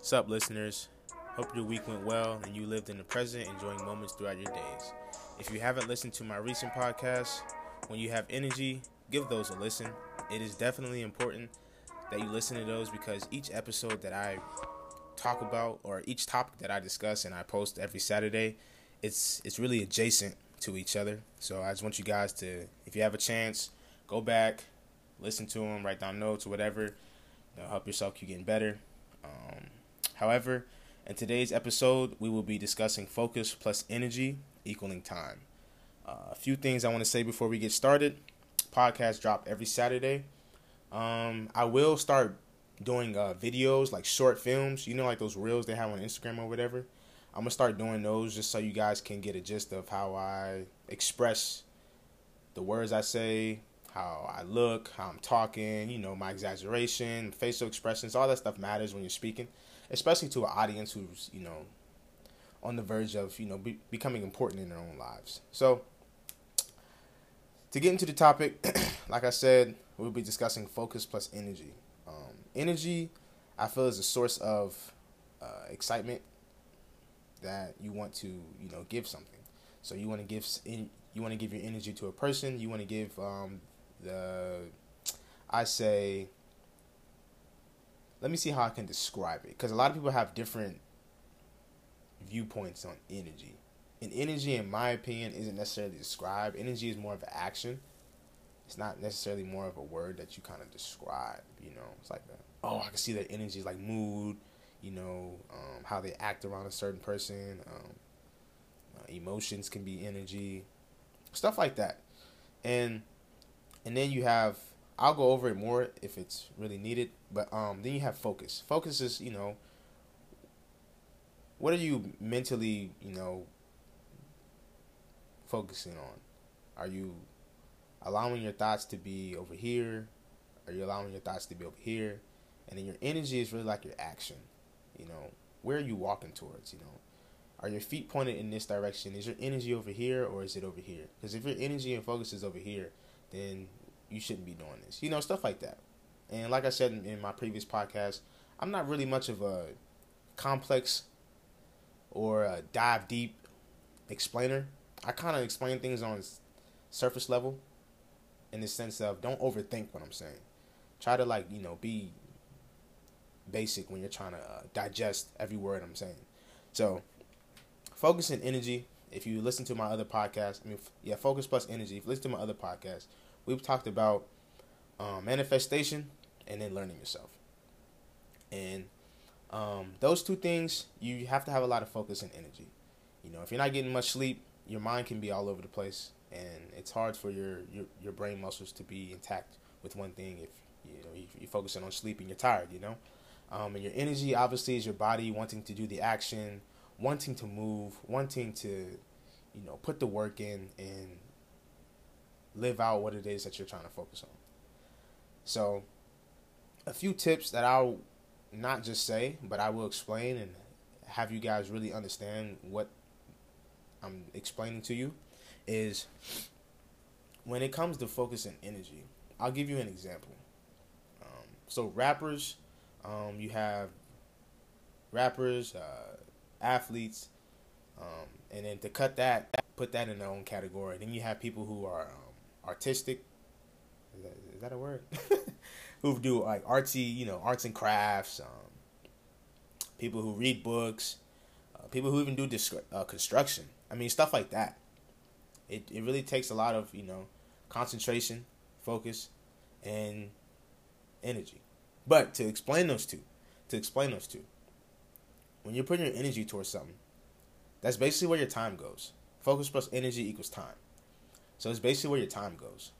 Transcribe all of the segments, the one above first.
What's up, listeners? Hope your week went well and you lived in the present, enjoying moments throughout your days. If you haven't listened to my recent podcast, when you have energy, give those a listen. It is definitely important that you listen to those because each episode that I talk about or each topic that I discuss and I post every Saturday, it's it's really adjacent to each other. So I just want you guys to, if you have a chance, go back, listen to them, write down notes or whatever. Help yourself keep getting better. Um, however, in today's episode, we will be discussing focus plus energy equaling time. Uh, a few things I want to say before we get started. Podcast drop every Saturday. Um, I will start doing uh, videos like short films. You know, like those reels they have on Instagram or whatever. I'm gonna start doing those just so you guys can get a gist of how I express the words I say, how I look, how I'm talking, you know, my exaggeration, facial expressions, all that stuff matters when you're speaking, especially to an audience who's, you know, on the verge of, you know, be- becoming important in their own lives. So, to get into the topic, like I said, we'll be discussing focus plus energy. Um, energy, I feel, is a source of uh, excitement that you want to, you know, give something. So you want to give you want to give your energy to a person. You want to give um, the I say let me see how I can describe it because a lot of people have different viewpoints on energy. And energy, in my opinion, isn't necessarily described. Energy is more of an action. It's not necessarily more of a word that you kind of describe. You know, it's like, a, oh, I can see that energy is like mood. You know, um, how they act around a certain person. Um, uh, emotions can be energy, stuff like that. And and then you have I'll go over it more if it's really needed. But um, then you have focus. Focus is you know what are you mentally you know focusing on? Are you allowing your thoughts to be over here? Are you allowing your thoughts to be over here? And then your energy is really like your action. You know, where are you walking towards? You know, are your feet pointed in this direction? Is your energy over here or is it over here? Because if your energy and focus is over here, then you shouldn't be doing this. You know, stuff like that. And like I said in, my previous podcast, I'm not really much of a complex or a dive deep explainer. I kind of explain things on surface level in the sense of don't overthink what I'm saying. Try to like, you know, be basic when you're trying to uh, digest every word I'm saying. So, focus and energy. If you listen to my other podcast, I mean, yeah, focus plus energy. If you listen to my other podcast, we've talked about um, manifestation and then learning yourself. And um, those two things, you have to have a lot of focus and energy. You know, if you're not getting much sleep, your mind can be all over the place, and it's hard for your your, your brain muscles to be intact with one thing if you know you're focusing on sleep and you're tired. You know, um, and your energy obviously is your body wanting to do the action, wanting to move, wanting to, you know, put the work in and live out what it is that you're trying to focus on. So, a few tips that I'll not just say, but I will explain and have you guys really understand what I'm explaining to you is when it comes to focus and energy. I'll give you an example. Um, so, rappers, um, you have rappers, uh, athletes, um, and then to cut that, put that in their own category. Then you have people who are um, artistic. Is that, is that a word? who do like artsy, you know, arts and crafts. Um, people who read books. Uh, people who even do uh, construction. I mean, stuff like that. It it really takes a lot of you know concentration, focus, and energy. But to explain those two, to explain those two, when you're putting your energy towards something, that's basically where your time goes. Focus plus energy equals time. So it's basically where your time goes.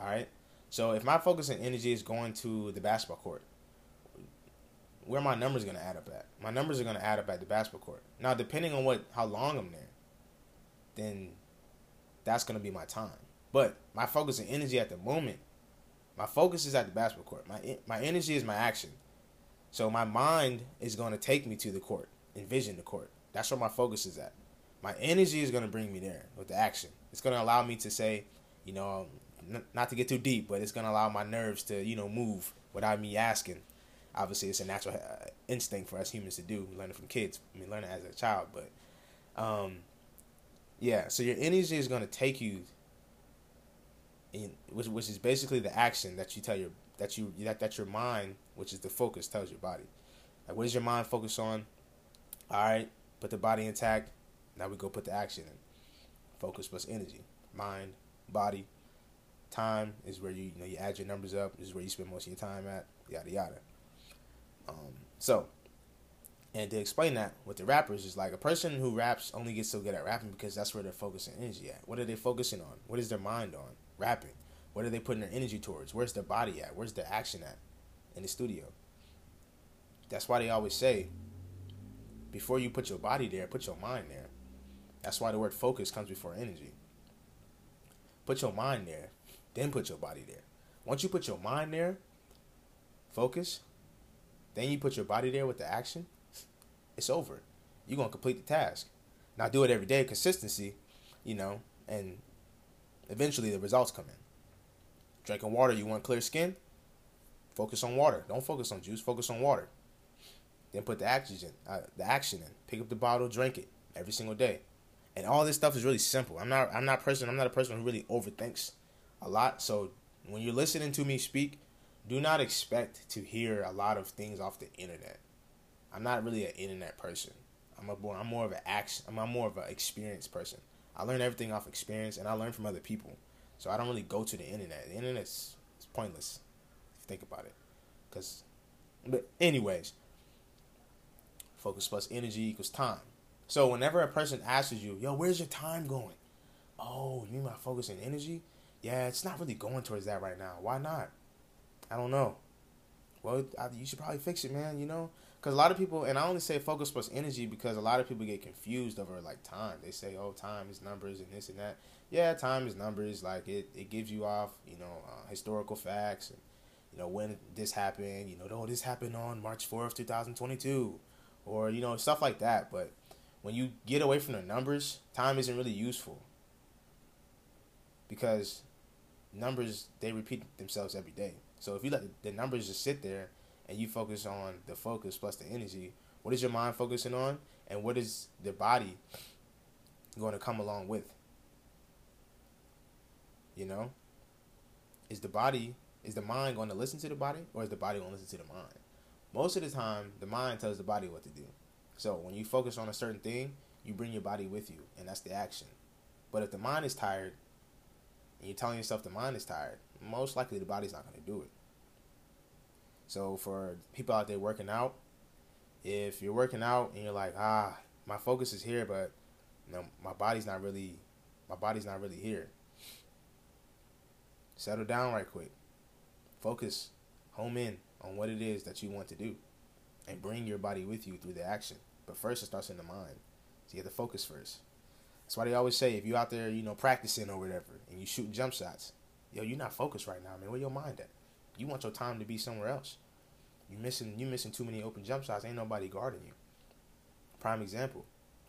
All right. So if my focus and energy is going to the basketball court, where my numbers going to add up at? My numbers are going to add up at the basketball court. Now, depending on what how long I'm there, then that's going to be my time. But my focus and energy at the moment, my focus is at the basketball court. My my energy is my action. So my mind is going to take me to the court, envision the court. That's where my focus is at. My energy is going to bring me there with the action. It's going to allow me to say, you know, n- not to get too deep, but it's going to allow my nerves to, you know, move without me asking. obviously it's a natural uh, instinct for us humans to do. We learn it from kids. I mean, learn it as a child, but um, yeah. So your energy is gonna take you, in, which which is basically the action that you tell your that you that that your mind, which is the focus, tells your body. Like, what does your mind focus on? All right, put the body intact. Now we go put the action in. Focus plus energy, mind, body, time is where you you know you add your numbers up. This is where you spend most of your time at. Yada yada. Um, so, and to explain that with the rappers is like a person who raps only gets so good at rapping because that's where they're focusing energy at. What are they focusing on? What is their mind on? Rapping. What are they putting their energy towards? Where's their body at? Where's their action at in the studio? That's why they always say, before you put your body there, put your mind there. That's why the word focus comes before energy. Put your mind there, then put your body there. Once you put your mind there, focus, then you put your body there with the action, it's over. You're going to complete the task. Now do it every day, consistency, you know, and eventually the results come in. Drinking water, you want clear skin? Focus on water. Don't focus on juice, focus on water. Then put the oxygen, uh, the action in. Pick up the bottle, drink it every single day. And all this stuff is really simple. I'm not I'm not person I'm not a person who really overthinks a lot. So when you're listening to me speak, do not expect to hear a lot of things off the internet. I'm not really an internet person. I'm a more I'm more of an action. I'm more of an experienced person. I learn everything off experience, and I learn from other people. So I don't really go to the internet. The internet's it's pointless. If you think about it, because. But anyways, focus plus energy equals time. So whenever a person asks you, "Yo, where's your time going?" Oh, you mean my focus and energy? Yeah, it's not really going towards that right now. Why not? I don't know. Well, I, you should probably fix it, man. You know, because a lot of people, and I only say focus plus energy because a lot of people get confused over like time. They say, "Oh, time is numbers and this and that." Yeah, time is numbers. Like it, it gives you off, you know, uh, historical facts and you know when this happened. You know, oh, this happened on March fourth, two thousand twenty-two, or you know stuff like that. But when you get away from the numbers, time isn't really useful because numbers they repeat themselves every day. So if you let the numbers just sit there and you focus on the focus plus the energy, what is your mind focusing on, and what is the body going to come along with? You know, is the body is the mind going to listen to the body, or is the body going to listen to the mind? Most of the time, the mind tells the body what to do. So when you focus on a certain thing, you bring your body with you, and that's the action. But if the mind is tired, and you're telling yourself the mind is tired, most likely the body's not going to do it. So for people out there working out, if you're working out and you're like, ah, my focus is here, but you know, my body's not really, my body's not really here. Settle down right quick. Focus, home in on what it is that you want to do, and bring your body with you through the action. But first, it starts in the mind. So you have to focus first. That's why they always say if you're out there, you know, practicing or whatever, and you shoot jump shots, yo, you're not focused right now, man. Where your mind at? You want your time to be somewhere else. You missing you missing too many open jump shots. Ain't nobody guarding you. Prime example.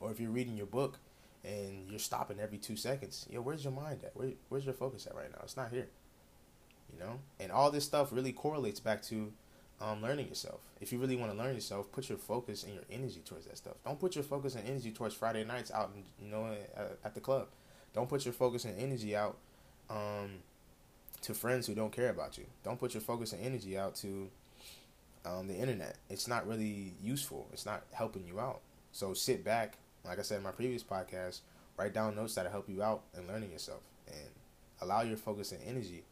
Or if you're reading your book and you're stopping every two seconds, yo, where's your mind at? Where, where's your focus at right now? It's not here. You know, and all this stuff really correlates back to um, learning yourself. If you really want to learn yourself, put your focus and your energy towards that stuff. Don't put your focus and energy towards Friday nights out, you know, at, at the club. Don't put your focus and energy out um, to friends who don't care about you. Don't put your focus and energy out to um, the internet. It's not really useful. It's not helping you out. So sit back, like I said in my previous podcast, write down notes that'll help you out in learning yourself and allow your focus and energy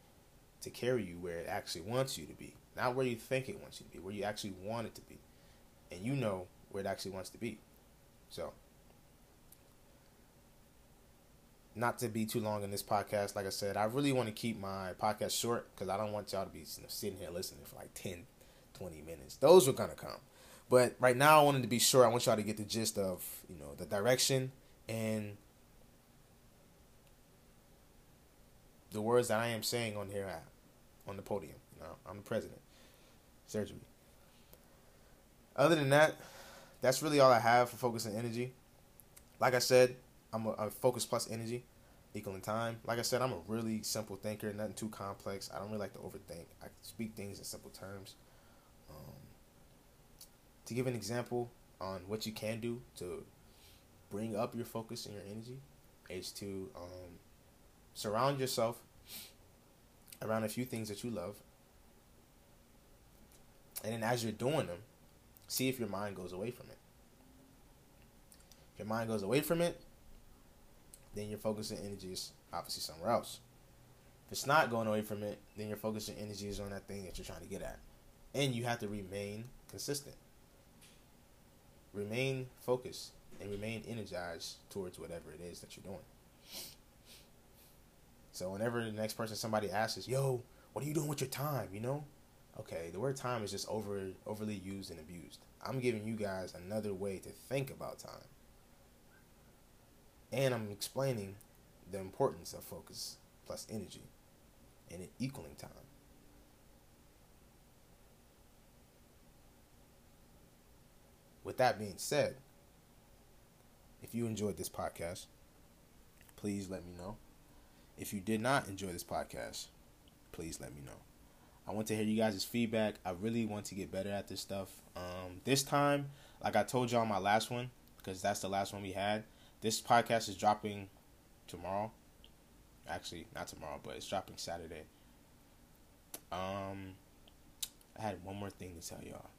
to carry you where it actually wants you to be. Not where you think it wants you to be, where you actually want it to be. And you know where it actually wants to be. So not to be too long in this podcast, like I said, I really want to keep my podcast short because I don't want y'all to be sitting here listening for like 10, 20 minutes. Those are gonna come. But right now I wanted to be sure I want y'all to get the gist of, you know, the direction and the words that I am saying on here on the podium. I'm the president. Surgery. Other than that, that's really all I have for focus and energy. Like I said, I'm a, a focus plus energy equaling time. Like I said, I'm a really simple thinker, nothing too complex. I don't really like to overthink. I speak things in simple terms. Um, to give an example on what you can do to bring up your focus and your energy is to um, surround yourself around a few things that you love. And then as you're doing them, see if your mind goes away from it. If your mind goes away from it, then your focus and energy is obviously somewhere else. If it's not going away from it, then your focus and energy is on that thing that you're trying to get at. And you have to remain consistent. Remain focused and remain energized towards whatever it is that you're doing. So whenever the next person somebody asks, "Yo, what are you doing with your time?" You know, okay, the word time is just over overly used and abused. I'm giving you guys another way to think about time, and I'm explaining the importance of focus plus energy and it equaling time. With that being said, if you enjoyed this podcast, please let me know. If you did not enjoy this podcast, please let me know. I want to hear you guys' feedback. I really want to get better at this stuff. Um, this time, like I told y'all my last one, because that's the last one we had. This podcast is dropping tomorrow. Actually, not tomorrow, but it's dropping Saturday. Um, I had one more thing to tell y'all.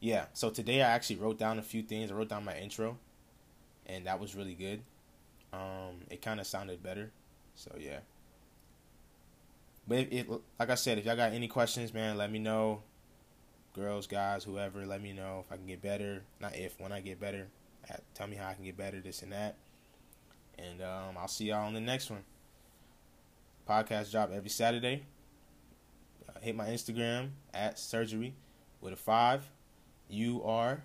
Yeah, so today I actually wrote down a few things. I wrote down my intro, and that was really good. Um, it kind of sounded better, so yeah. But if like I said, if y'all got any questions, man, let me know. Girls, guys, whoever, let me know if I can get better. Not if, when I get better. Tell me how I can get better, this and that. And um, I'll see y'all on the next one. Podcast drop every Saturday. Uh, hit my Instagram at surgery with a five. U R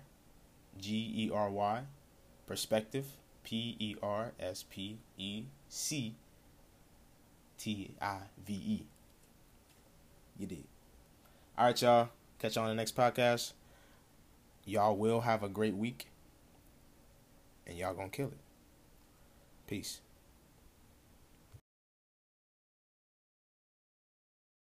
G E R Y. Perspective. P E R S P E C T I V E. You did. All right, y'all. Catch y'all on the next podcast. Y'all will have a great week. And y'all gonna kill it. Peace.